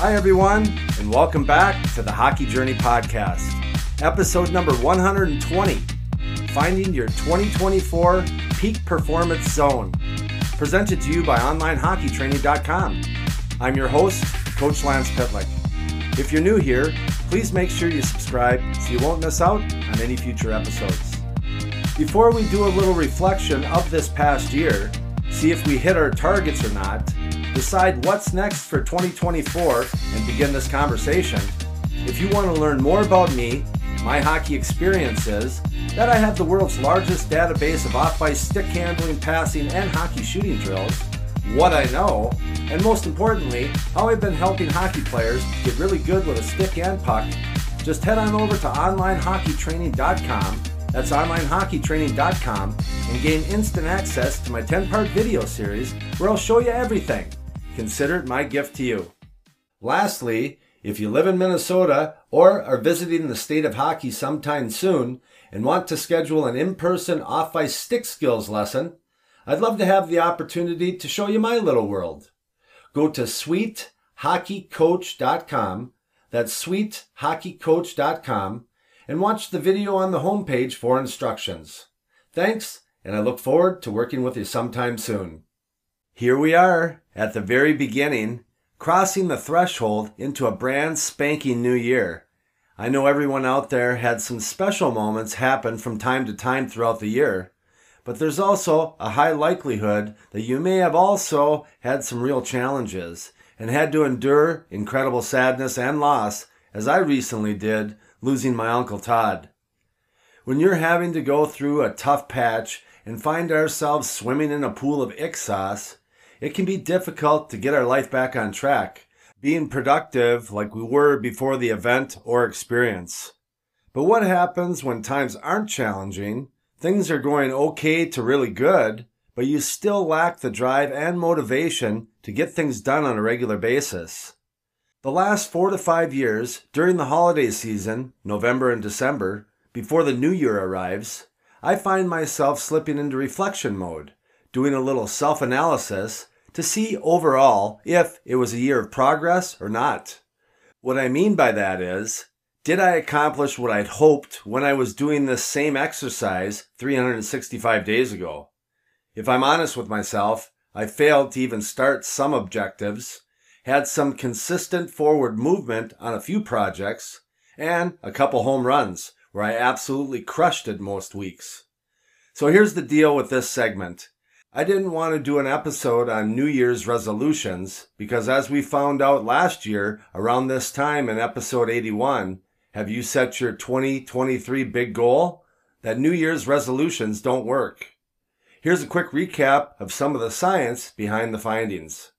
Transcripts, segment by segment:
Hi, everyone, and welcome back to the Hockey Journey Podcast, episode number 120 Finding Your 2024 Peak Performance Zone, presented to you by OnlineHockeyTraining.com. I'm your host, Coach Lance Pitlick. If you're new here, please make sure you subscribe so you won't miss out on any future episodes. Before we do a little reflection of this past year, see if we hit our targets or not, decide what's next for 2024, and begin this conversation, if you want to learn more about me, my hockey experiences, that I have the world's largest database of off ice stick handling, passing, and hockey shooting drills, what I know, and most importantly, how I've been helping hockey players get really good with a stick and puck, just head on over to onlinehockeytraining.com. That's onlinehockeytraining.com and gain instant access to my 10 part video series where I'll show you everything Consider it my gift to you. Lastly, if you live in Minnesota or are visiting the state of hockey sometime soon and want to schedule an in-person off-ice stick skills lesson, I'd love to have the opportunity to show you my little world. Go to sweethockeycoach.com, that's sweethockeycoach.com, and watch the video on the homepage for instructions. Thanks, and I look forward to working with you sometime soon. Here we are at the very beginning, crossing the threshold into a brand spanking new year. I know everyone out there had some special moments happen from time to time throughout the year, but there's also a high likelihood that you may have also had some real challenges and had to endure incredible sadness and loss, as I recently did, losing my Uncle Todd. When you're having to go through a tough patch and find ourselves swimming in a pool of sauce, it can be difficult to get our life back on track, being productive like we were before the event or experience. But what happens when times aren't challenging, things are going okay to really good, but you still lack the drive and motivation to get things done on a regular basis? The last four to five years, during the holiday season, November and December, before the new year arrives, I find myself slipping into reflection mode, doing a little self analysis to see overall if it was a year of progress or not. What I mean by that is, did I accomplish what I'd hoped when I was doing this same exercise 365 days ago? If I'm honest with myself, I failed to even start some objectives, had some consistent forward movement on a few projects, and a couple home runs where I absolutely crushed it most weeks. So here's the deal with this segment. I didn't want to do an episode on New Year's resolutions because, as we found out last year around this time in episode 81, have you set your 2023 big goal? That New Year's resolutions don't work. Here's a quick recap of some of the science behind the findings.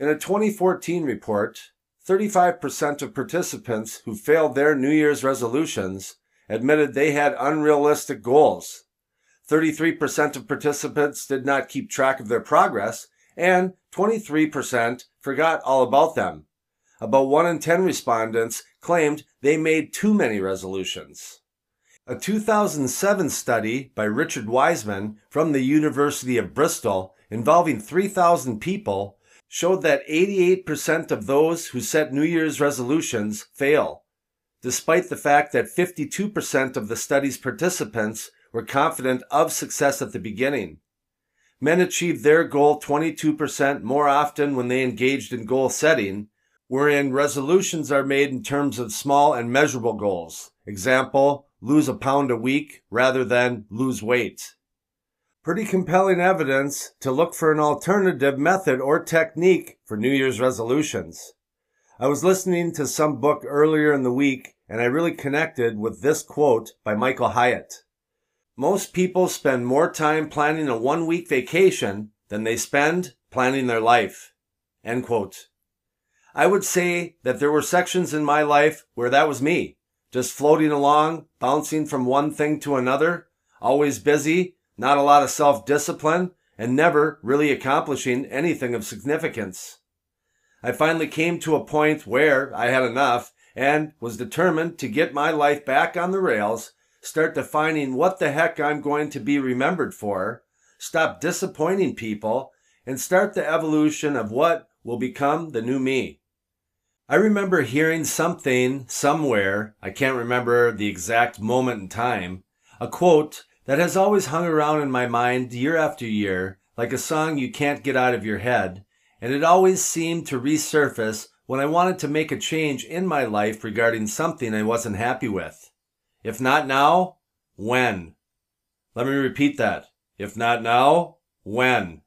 In a 2014 report, 35% of participants who failed their New Year's resolutions admitted they had unrealistic goals 33% of participants did not keep track of their progress, and 23% forgot all about them. About 1 in 10 respondents claimed they made too many resolutions. A 2007 study by Richard Wiseman from the University of Bristol involving 3,000 people showed that 88% of those who set New Year's resolutions fail, despite the fact that 52% of the study's participants were confident of success at the beginning. Men achieved their goal 22% more often when they engaged in goal setting, wherein resolutions are made in terms of small and measurable goals. Example, lose a pound a week rather than lose weight. Pretty compelling evidence to look for an alternative method or technique for New Year's resolutions. I was listening to some book earlier in the week and I really connected with this quote by Michael Hyatt. Most people spend more time planning a one week vacation than they spend planning their life. End quote. I would say that there were sections in my life where that was me, just floating along, bouncing from one thing to another, always busy, not a lot of self discipline, and never really accomplishing anything of significance. I finally came to a point where I had enough and was determined to get my life back on the rails start defining what the heck I'm going to be remembered for, stop disappointing people, and start the evolution of what will become the new me. I remember hearing something somewhere, I can't remember the exact moment in time, a quote that has always hung around in my mind year after year, like a song you can't get out of your head, and it always seemed to resurface when I wanted to make a change in my life regarding something I wasn't happy with. If not now, when? Let me repeat that. If not now, when?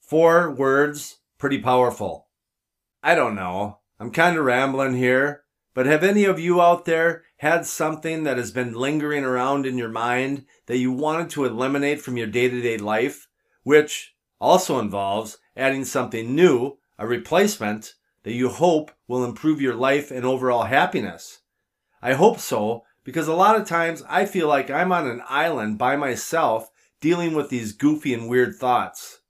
Four words, pretty powerful. I don't know. I'm kind of rambling here, but have any of you out there had something that has been lingering around in your mind that you wanted to eliminate from your day to day life, which also involves adding something new, a replacement that you hope will improve your life and overall happiness? I hope so, because a lot of times I feel like I'm on an island by myself dealing with these goofy and weird thoughts.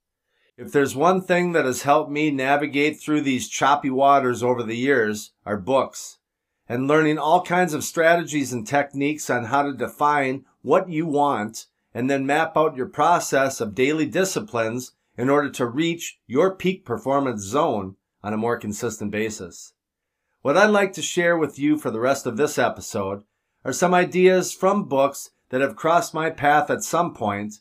If there's one thing that has helped me navigate through these choppy waters over the years, are books. And learning all kinds of strategies and techniques on how to define what you want and then map out your process of daily disciplines in order to reach your peak performance zone on a more consistent basis. What I'd like to share with you for the rest of this episode are some ideas from books that have crossed my path at some point,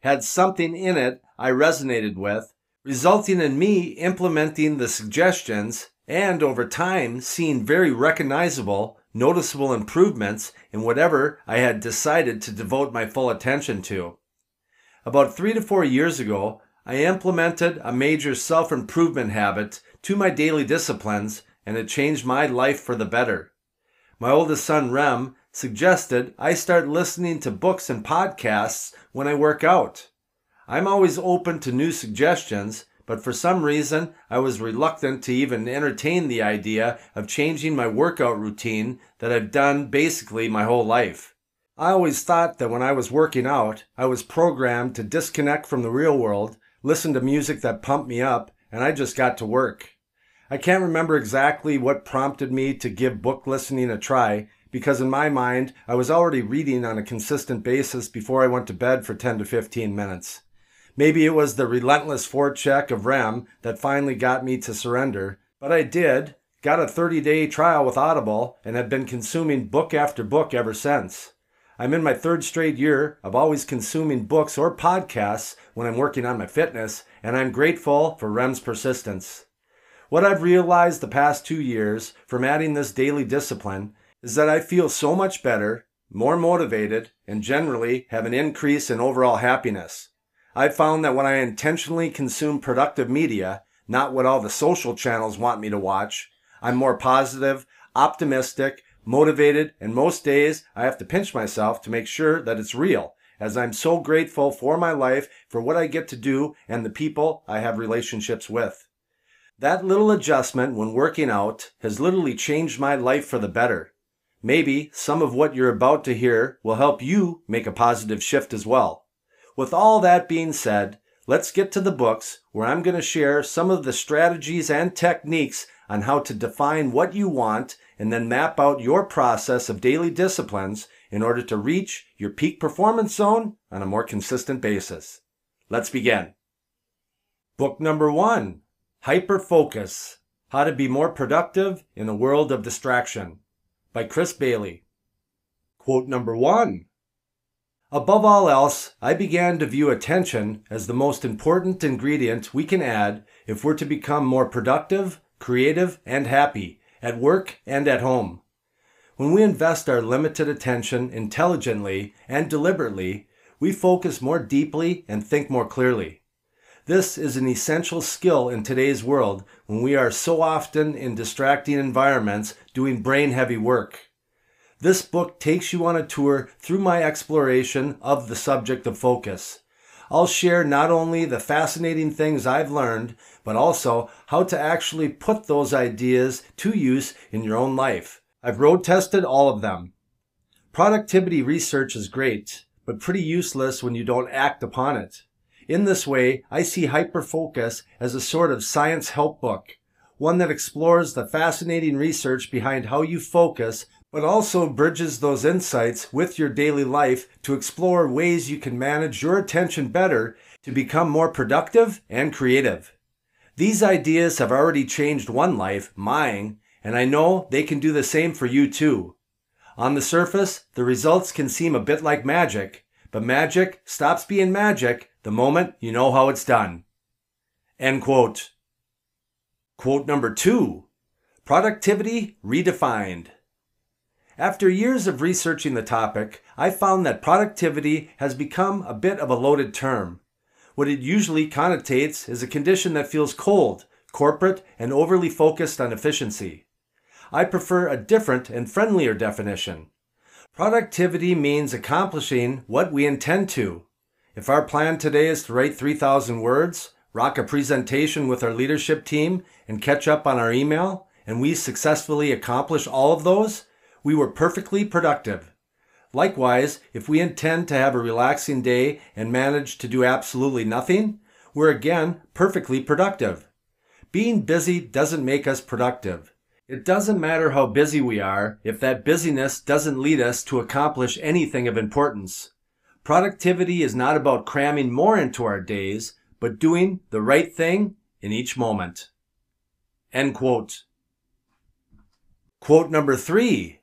had something in it I resonated with, resulting in me implementing the suggestions and over time seeing very recognizable, noticeable improvements in whatever I had decided to devote my full attention to. About three to four years ago, I implemented a major self improvement habit to my daily disciplines and it changed my life for the better. My oldest son, Rem, suggested I start listening to books and podcasts when I work out. I'm always open to new suggestions, but for some reason I was reluctant to even entertain the idea of changing my workout routine that I've done basically my whole life. I always thought that when I was working out, I was programmed to disconnect from the real world, listen to music that pumped me up, and I just got to work. I can't remember exactly what prompted me to give book listening a try, because in my mind, I was already reading on a consistent basis before I went to bed for 10 to 15 minutes. Maybe it was the relentless forecheck of Rem that finally got me to surrender, but I did, got a 30 day trial with Audible, and have been consuming book after book ever since. I'm in my third straight year of always consuming books or podcasts when I'm working on my fitness, and I'm grateful for Rem's persistence. What I've realized the past two years from adding this daily discipline is that I feel so much better, more motivated, and generally have an increase in overall happiness. I've found that when I intentionally consume productive media, not what all the social channels want me to watch, I'm more positive, optimistic, motivated, and most days I have to pinch myself to make sure that it's real, as I'm so grateful for my life, for what I get to do, and the people I have relationships with. That little adjustment when working out has literally changed my life for the better. Maybe some of what you're about to hear will help you make a positive shift as well. With all that being said, let's get to the books where I'm going to share some of the strategies and techniques on how to define what you want and then map out your process of daily disciplines in order to reach your peak performance zone on a more consistent basis. Let's begin. Book number one, Hyper Focus, How to Be More Productive in a World of Distraction by Chris Bailey. Quote number one, Above all else, I began to view attention as the most important ingredient we can add if we're to become more productive, creative, and happy at work and at home. When we invest our limited attention intelligently and deliberately, we focus more deeply and think more clearly. This is an essential skill in today's world when we are so often in distracting environments doing brain heavy work. This book takes you on a tour through my exploration of the subject of focus. I'll share not only the fascinating things I've learned, but also how to actually put those ideas to use in your own life. I've road tested all of them. Productivity research is great, but pretty useless when you don't act upon it. In this way, I see Hyperfocus as a sort of science help book, one that explores the fascinating research behind how you focus but also bridges those insights with your daily life to explore ways you can manage your attention better to become more productive and creative. These ideas have already changed one life, mine, and I know they can do the same for you too. On the surface, the results can seem a bit like magic, but magic stops being magic the moment you know how it's done. End quote. Quote number two Productivity Redefined. After years of researching the topic, I found that productivity has become a bit of a loaded term. What it usually connotates is a condition that feels cold, corporate, and overly focused on efficiency. I prefer a different and friendlier definition. Productivity means accomplishing what we intend to. If our plan today is to write 3,000 words, rock a presentation with our leadership team, and catch up on our email, and we successfully accomplish all of those, we were perfectly productive. Likewise, if we intend to have a relaxing day and manage to do absolutely nothing, we're again perfectly productive. Being busy doesn't make us productive. It doesn't matter how busy we are if that busyness doesn't lead us to accomplish anything of importance. Productivity is not about cramming more into our days, but doing the right thing in each moment. End quote. Quote number three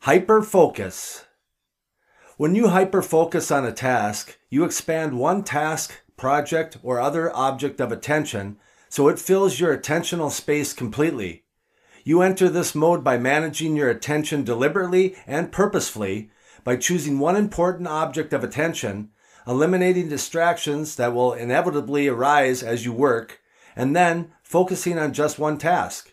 Hyper focus. When you hyper focus on a task, you expand one task, project, or other object of attention so it fills your attentional space completely. You enter this mode by managing your attention deliberately and purposefully by choosing one important object of attention, eliminating distractions that will inevitably arise as you work, and then focusing on just one task.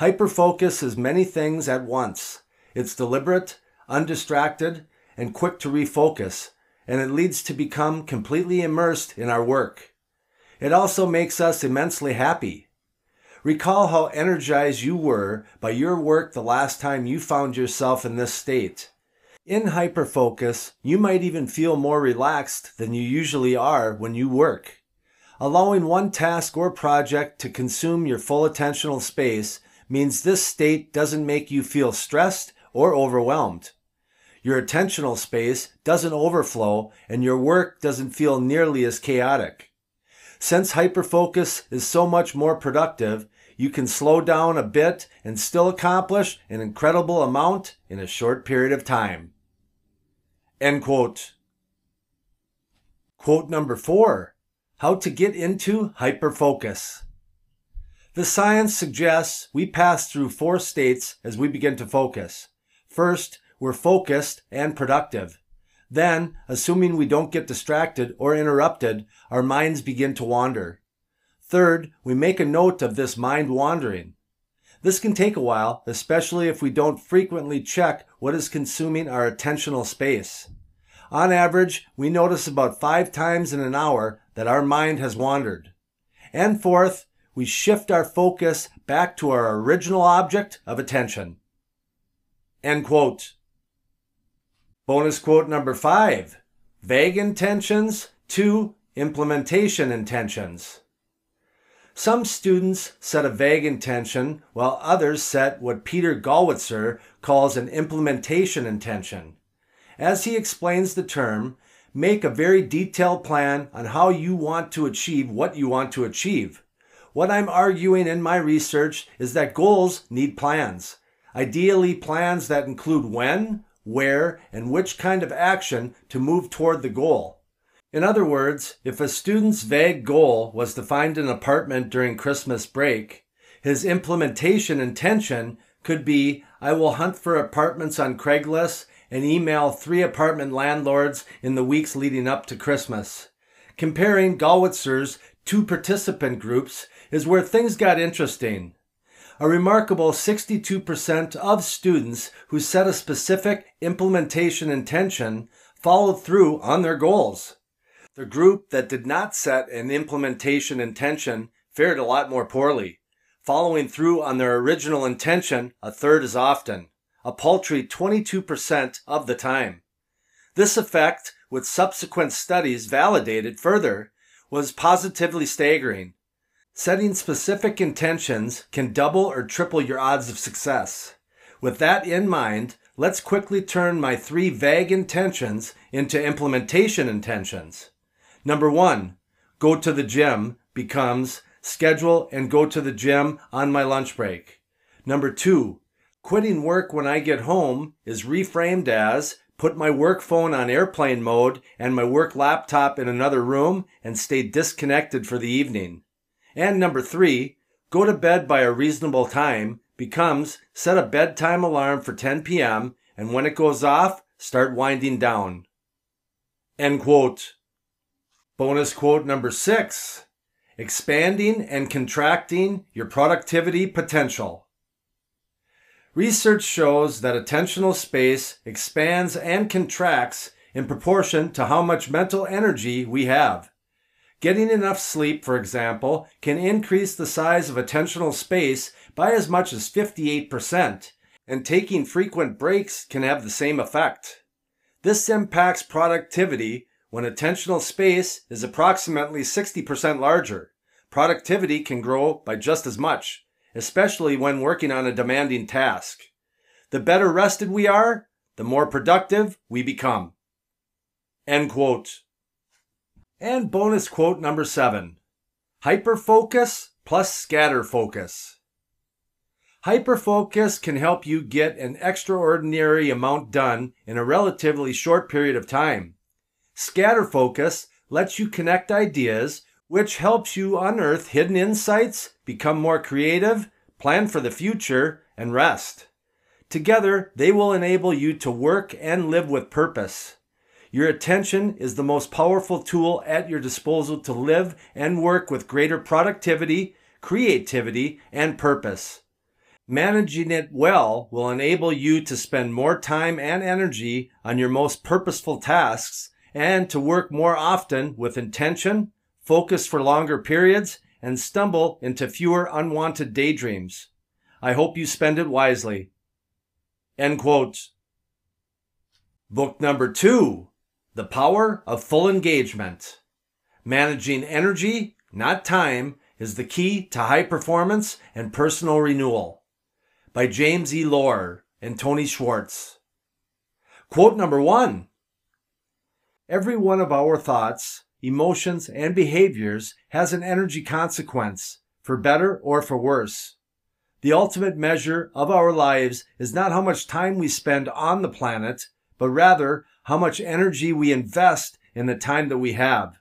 Hyperfocus is many things at once. It's deliberate, undistracted, and quick to refocus, and it leads to become completely immersed in our work. It also makes us immensely happy. Recall how energized you were by your work the last time you found yourself in this state. In hyperfocus, you might even feel more relaxed than you usually are when you work. Allowing one task or project to consume your full attentional space means this state doesn't make you feel stressed or overwhelmed. Your attentional space doesn't overflow and your work doesn't feel nearly as chaotic. Since hyperfocus is so much more productive, you can slow down a bit and still accomplish an incredible amount in a short period of time. End quote. Quote number four How to get into hyperfocus. The science suggests we pass through four states as we begin to focus. First, we're focused and productive. Then, assuming we don't get distracted or interrupted, our minds begin to wander. Third, we make a note of this mind wandering. This can take a while, especially if we don't frequently check what is consuming our attentional space. On average, we notice about five times in an hour that our mind has wandered. And fourth, we shift our focus back to our original object of attention. End quote. Bonus quote number five vague intentions to implementation intentions. Some students set a vague intention while others set what Peter Gollwitzer calls an implementation intention. As he explains the term, make a very detailed plan on how you want to achieve what you want to achieve. What I'm arguing in my research is that goals need plans. Ideally, plans that include when, where, and which kind of action to move toward the goal. In other words, if a student's vague goal was to find an apartment during Christmas break, his implementation intention could be I will hunt for apartments on Craigslist and email three apartment landlords in the weeks leading up to Christmas. Comparing Gollwitzer's two participant groups is where things got interesting. A remarkable 62% of students who set a specific implementation intention followed through on their goals. The group that did not set an implementation intention fared a lot more poorly, following through on their original intention a third as often, a paltry 22% of the time. This effect, with subsequent studies validated further, was positively staggering Setting specific intentions can double or triple your odds of success. With that in mind, let's quickly turn my three vague intentions into implementation intentions. Number one, go to the gym becomes schedule and go to the gym on my lunch break. Number two, quitting work when I get home is reframed as put my work phone on airplane mode and my work laptop in another room and stay disconnected for the evening. And number three, go to bed by a reasonable time becomes set a bedtime alarm for 10 p.m. and when it goes off, start winding down. End quote. Bonus quote number six expanding and contracting your productivity potential. Research shows that attentional space expands and contracts in proportion to how much mental energy we have. Getting enough sleep, for example, can increase the size of attentional space by as much as 58%, and taking frequent breaks can have the same effect. This impacts productivity when attentional space is approximately 60% larger. Productivity can grow by just as much, especially when working on a demanding task. The better rested we are, the more productive we become. End quote. And bonus quote number seven hyperfocus plus scatter focus. Hyperfocus can help you get an extraordinary amount done in a relatively short period of time. Scatter focus lets you connect ideas, which helps you unearth hidden insights, become more creative, plan for the future, and rest. Together, they will enable you to work and live with purpose. Your attention is the most powerful tool at your disposal to live and work with greater productivity, creativity, and purpose. Managing it well will enable you to spend more time and energy on your most purposeful tasks and to work more often with intention, focus for longer periods, and stumble into fewer unwanted daydreams. I hope you spend it wisely. End quote. Book number two the Power of Full Engagement. Managing energy, not time, is the key to high performance and personal renewal. By James E. Loehr and Tony Schwartz. Quote number one Every one of our thoughts, emotions, and behaviors has an energy consequence, for better or for worse. The ultimate measure of our lives is not how much time we spend on the planet, but rather how much energy we invest in the time that we have.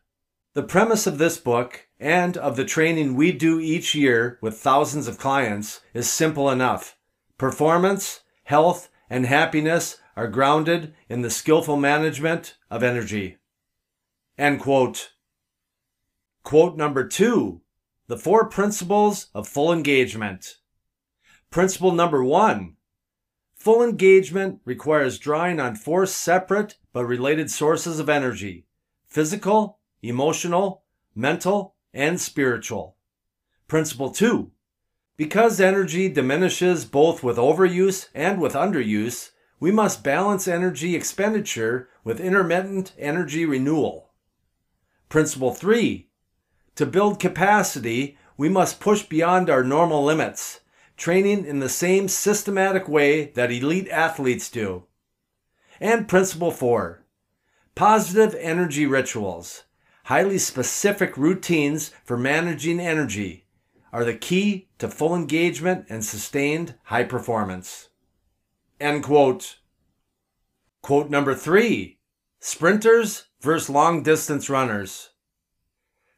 The premise of this book and of the training we do each year with thousands of clients is simple enough. Performance, health, and happiness are grounded in the skillful management of energy. End quote. Quote number two, the four principles of full engagement. Principle number one, Full engagement requires drawing on four separate but related sources of energy physical, emotional, mental, and spiritual. Principle 2. Because energy diminishes both with overuse and with underuse, we must balance energy expenditure with intermittent energy renewal. Principle 3. To build capacity, we must push beyond our normal limits training in the same systematic way that elite athletes do. And principle four, positive energy rituals, highly specific routines for managing energy are the key to full engagement and sustained high performance. End quote. Quote number three, sprinters versus long distance runners.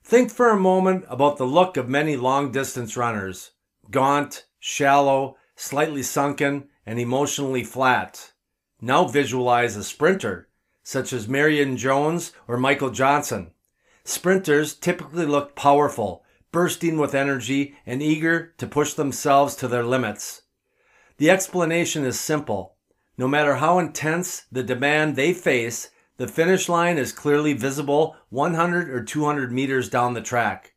Think for a moment about the look of many long distance runners. Gaunt, shallow, slightly sunken, and emotionally flat. Now visualize a sprinter, such as Marion Jones or Michael Johnson. Sprinters typically look powerful, bursting with energy, and eager to push themselves to their limits. The explanation is simple. No matter how intense the demand they face, the finish line is clearly visible 100 or 200 meters down the track.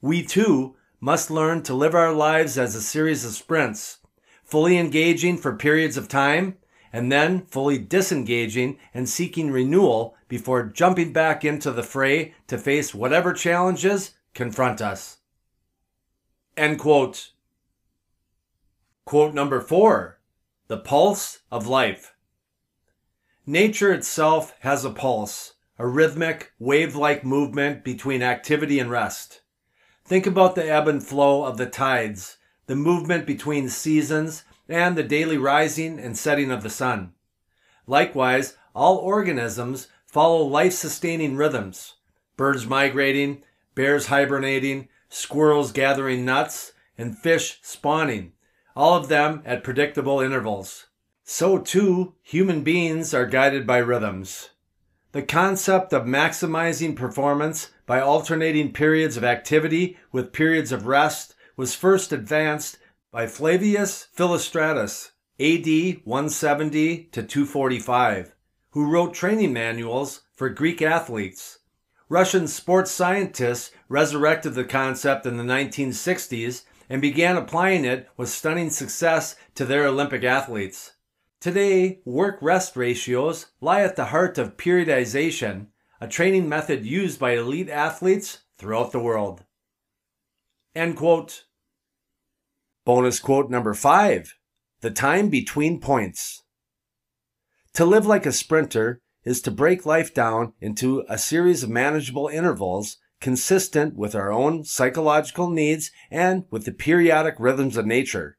We too must learn to live our lives as a series of sprints, fully engaging for periods of time, and then fully disengaging and seeking renewal before jumping back into the fray to face whatever challenges confront us. End quote. Quote number four The pulse of life. Nature itself has a pulse, a rhythmic, wave like movement between activity and rest. Think about the ebb and flow of the tides, the movement between seasons, and the daily rising and setting of the sun. Likewise, all organisms follow life sustaining rhythms birds migrating, bears hibernating, squirrels gathering nuts, and fish spawning, all of them at predictable intervals. So too, human beings are guided by rhythms. The concept of maximizing performance by alternating periods of activity with periods of rest was first advanced by Flavius Philostratus, AD 170 to 245, who wrote training manuals for Greek athletes. Russian sports scientists resurrected the concept in the 1960s and began applying it with stunning success to their Olympic athletes. Today, work rest ratios lie at the heart of periodization, a training method used by elite athletes throughout the world. End quote. Bonus quote number five the time between points. To live like a sprinter is to break life down into a series of manageable intervals consistent with our own psychological needs and with the periodic rhythms of nature.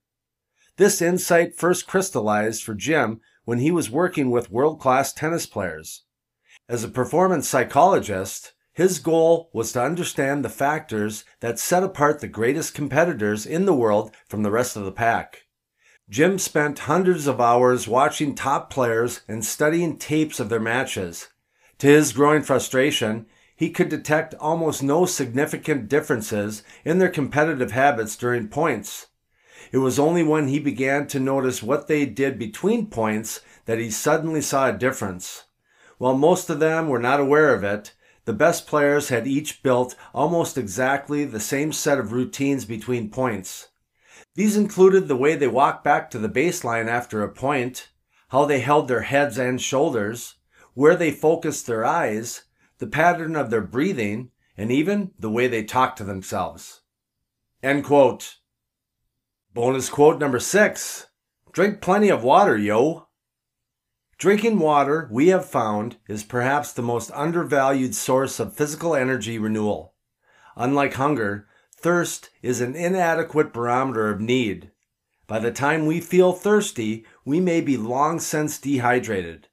This insight first crystallized for Jim when he was working with world class tennis players. As a performance psychologist, his goal was to understand the factors that set apart the greatest competitors in the world from the rest of the pack. Jim spent hundreds of hours watching top players and studying tapes of their matches. To his growing frustration, he could detect almost no significant differences in their competitive habits during points. It was only when he began to notice what they did between points that he suddenly saw a difference. While most of them were not aware of it, the best players had each built almost exactly the same set of routines between points. These included the way they walked back to the baseline after a point, how they held their heads and shoulders, where they focused their eyes, the pattern of their breathing, and even the way they talk to themselves. End quote. Bonus quote number six Drink plenty of water, yo. Drinking water, we have found, is perhaps the most undervalued source of physical energy renewal. Unlike hunger, thirst is an inadequate barometer of need. By the time we feel thirsty, we may be long since dehydrated.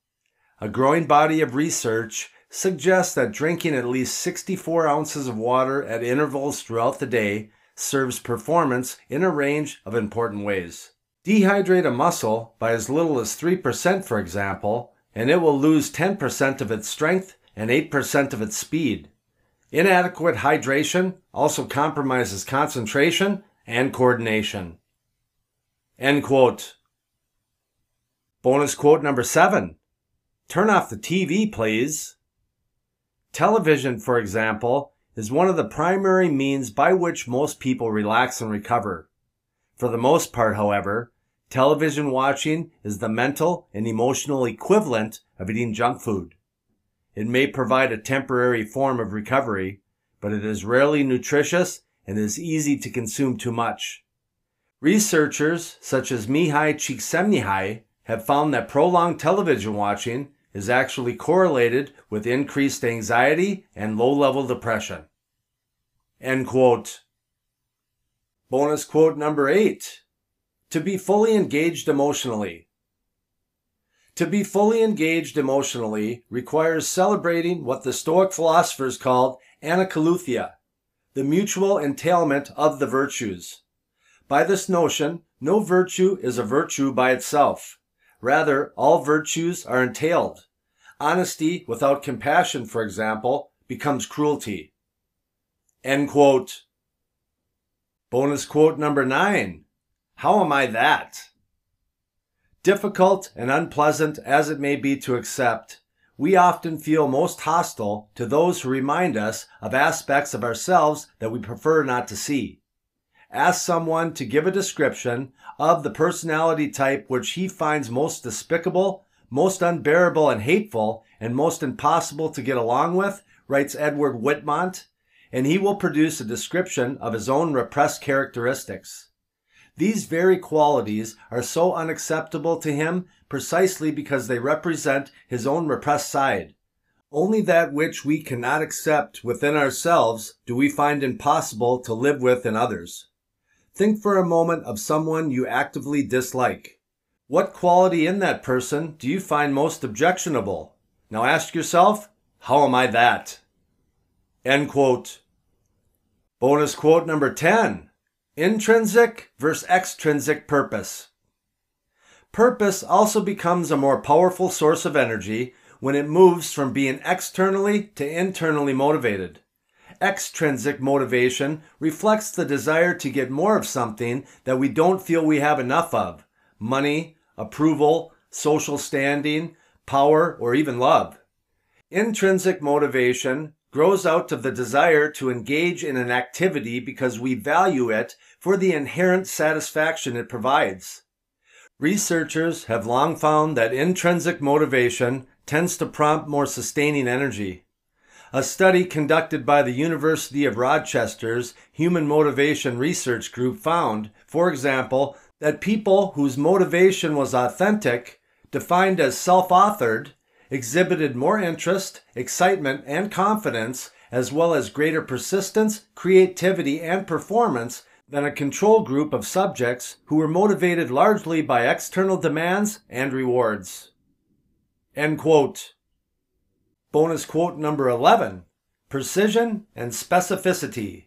A growing body of research suggests that drinking at least 64 ounces of water at intervals throughout the day serves performance in a range of important ways. Dehydrate a muscle by as little as 3%, for example, and it will lose 10% of its strength and 8% of its speed. Inadequate hydration also compromises concentration and coordination. End quote. Bonus quote number seven. Turn off the TV, please. Television, for example, is one of the primary means by which most people relax and recover. For the most part, however, television watching is the mental and emotional equivalent of eating junk food. It may provide a temporary form of recovery, but it is rarely nutritious and is easy to consume too much. Researchers such as Mihaly Csikszentmihalyi have found that prolonged television watching is actually correlated with increased anxiety and low level depression. End quote. Bonus quote number eight. To be fully engaged emotionally. To be fully engaged emotionally requires celebrating what the Stoic philosophers called antakolouthia, the mutual entailment of the virtues. By this notion, no virtue is a virtue by itself. Rather, all virtues are entailed. Honesty without compassion, for example, becomes cruelty. End quote. Bonus quote number nine. How am I that? Difficult and unpleasant as it may be to accept, we often feel most hostile to those who remind us of aspects of ourselves that we prefer not to see. Ask someone to give a description of the personality type which he finds most despicable, most unbearable and hateful, and most impossible to get along with, writes Edward Whitmont, and he will produce a description of his own repressed characteristics. These very qualities are so unacceptable to him precisely because they represent his own repressed side. Only that which we cannot accept within ourselves do we find impossible to live with in others. Think for a moment of someone you actively dislike. What quality in that person do you find most objectionable? Now ask yourself, how am I that? End quote. Bonus quote number 10 Intrinsic versus extrinsic purpose. Purpose also becomes a more powerful source of energy when it moves from being externally to internally motivated. Extrinsic motivation reflects the desire to get more of something that we don't feel we have enough of money, approval, social standing, power, or even love. Intrinsic motivation grows out of the desire to engage in an activity because we value it for the inherent satisfaction it provides. Researchers have long found that intrinsic motivation tends to prompt more sustaining energy. A study conducted by the University of Rochester's Human Motivation Research Group found, for example, that people whose motivation was authentic, defined as self authored, exhibited more interest, excitement, and confidence, as well as greater persistence, creativity, and performance than a control group of subjects who were motivated largely by external demands and rewards. End quote. Bonus quote number 11 Precision and Specificity.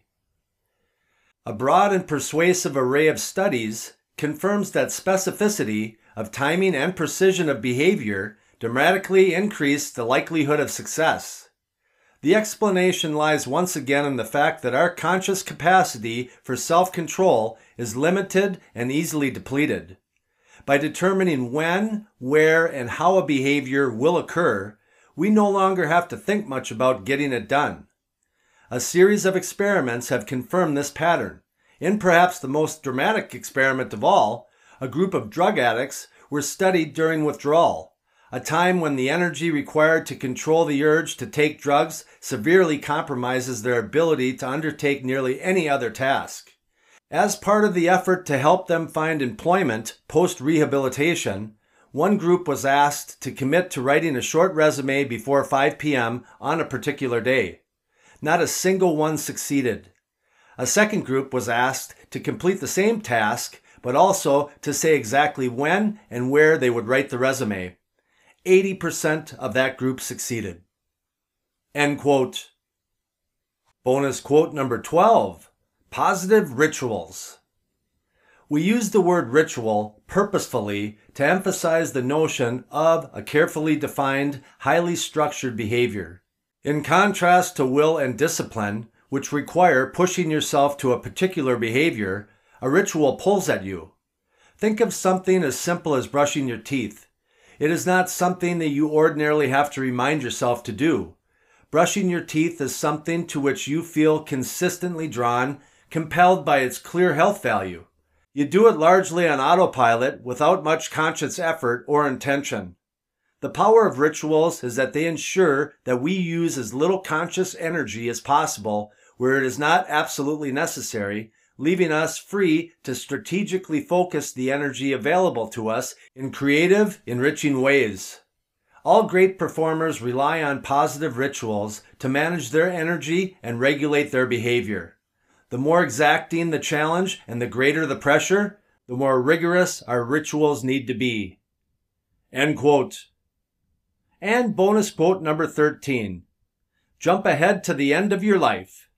A broad and persuasive array of studies confirms that specificity of timing and precision of behavior dramatically increase the likelihood of success. The explanation lies once again in the fact that our conscious capacity for self control is limited and easily depleted. By determining when, where, and how a behavior will occur, we no longer have to think much about getting it done. A series of experiments have confirmed this pattern. In perhaps the most dramatic experiment of all, a group of drug addicts were studied during withdrawal a time when the energy required to control the urge to take drugs severely compromises their ability to undertake nearly any other task. As part of the effort to help them find employment post rehabilitation, one group was asked to commit to writing a short resume before 5 p.m. on a particular day. Not a single one succeeded. A second group was asked to complete the same task, but also to say exactly when and where they would write the resume. 80% of that group succeeded. End quote. Bonus quote number 12 Positive rituals. We use the word ritual purposefully to emphasize the notion of a carefully defined, highly structured behavior. In contrast to will and discipline, which require pushing yourself to a particular behavior, a ritual pulls at you. Think of something as simple as brushing your teeth. It is not something that you ordinarily have to remind yourself to do. Brushing your teeth is something to which you feel consistently drawn, compelled by its clear health value. You do it largely on autopilot without much conscious effort or intention. The power of rituals is that they ensure that we use as little conscious energy as possible where it is not absolutely necessary leaving us free to strategically focus the energy available to us in creative, enriching ways. All great performers rely on positive rituals to manage their energy and regulate their behavior. The more exacting the challenge and the greater the pressure, the more rigorous our rituals need to be. End quote. And bonus quote number 13. Jump ahead to the end of your life.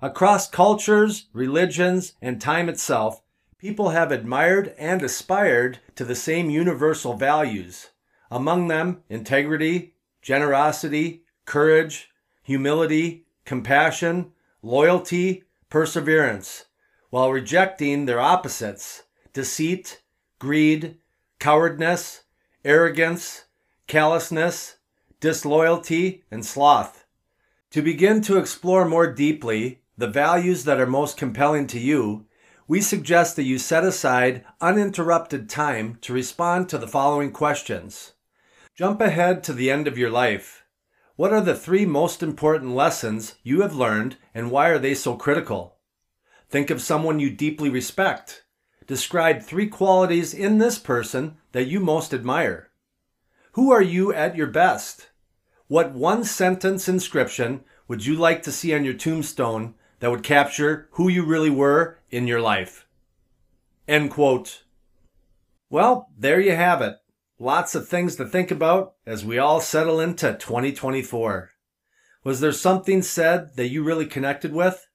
Across cultures, religions, and time itself, people have admired and aspired to the same universal values. Among them, integrity, generosity, courage, humility, compassion, loyalty, perseverance, while rejecting their opposites deceit, greed, cowardness, arrogance, callousness, disloyalty, and sloth. To begin to explore more deeply the values that are most compelling to you, we suggest that you set aside uninterrupted time to respond to the following questions. Jump ahead to the end of your life. What are the three most important lessons you have learned and why are they so critical? Think of someone you deeply respect. Describe three qualities in this person that you most admire. Who are you at your best? What one sentence inscription would you like to see on your tombstone that would capture who you really were in your life. End quote. Well, there you have it. Lots of things to think about as we all settle into 2024. Was there something said that you really connected with?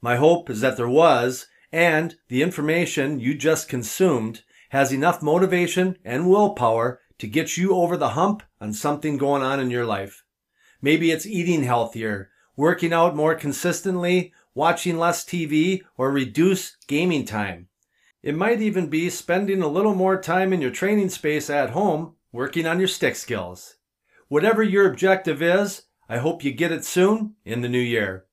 My hope is that there was, and the information you just consumed has enough motivation and willpower to get you over the hump on something going on in your life. Maybe it's eating healthier, working out more consistently, watching less TV, or reduce gaming time. It might even be spending a little more time in your training space at home working on your stick skills. Whatever your objective is, I hope you get it soon in the new year.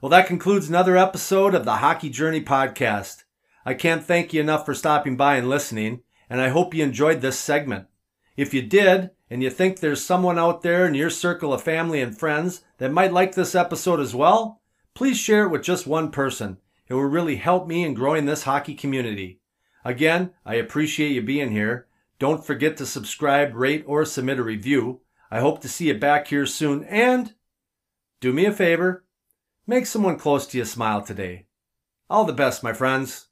Well, that concludes another episode of the Hockey Journey podcast. I can't thank you enough for stopping by and listening, and I hope you enjoyed this segment. If you did, and you think there's someone out there in your circle of family and friends that might like this episode as well, please share it with just one person. It will really help me in growing this hockey community. Again, I appreciate you being here. Don't forget to subscribe, rate, or submit a review. I hope to see you back here soon. And do me a favor make someone close to you smile today. All the best, my friends.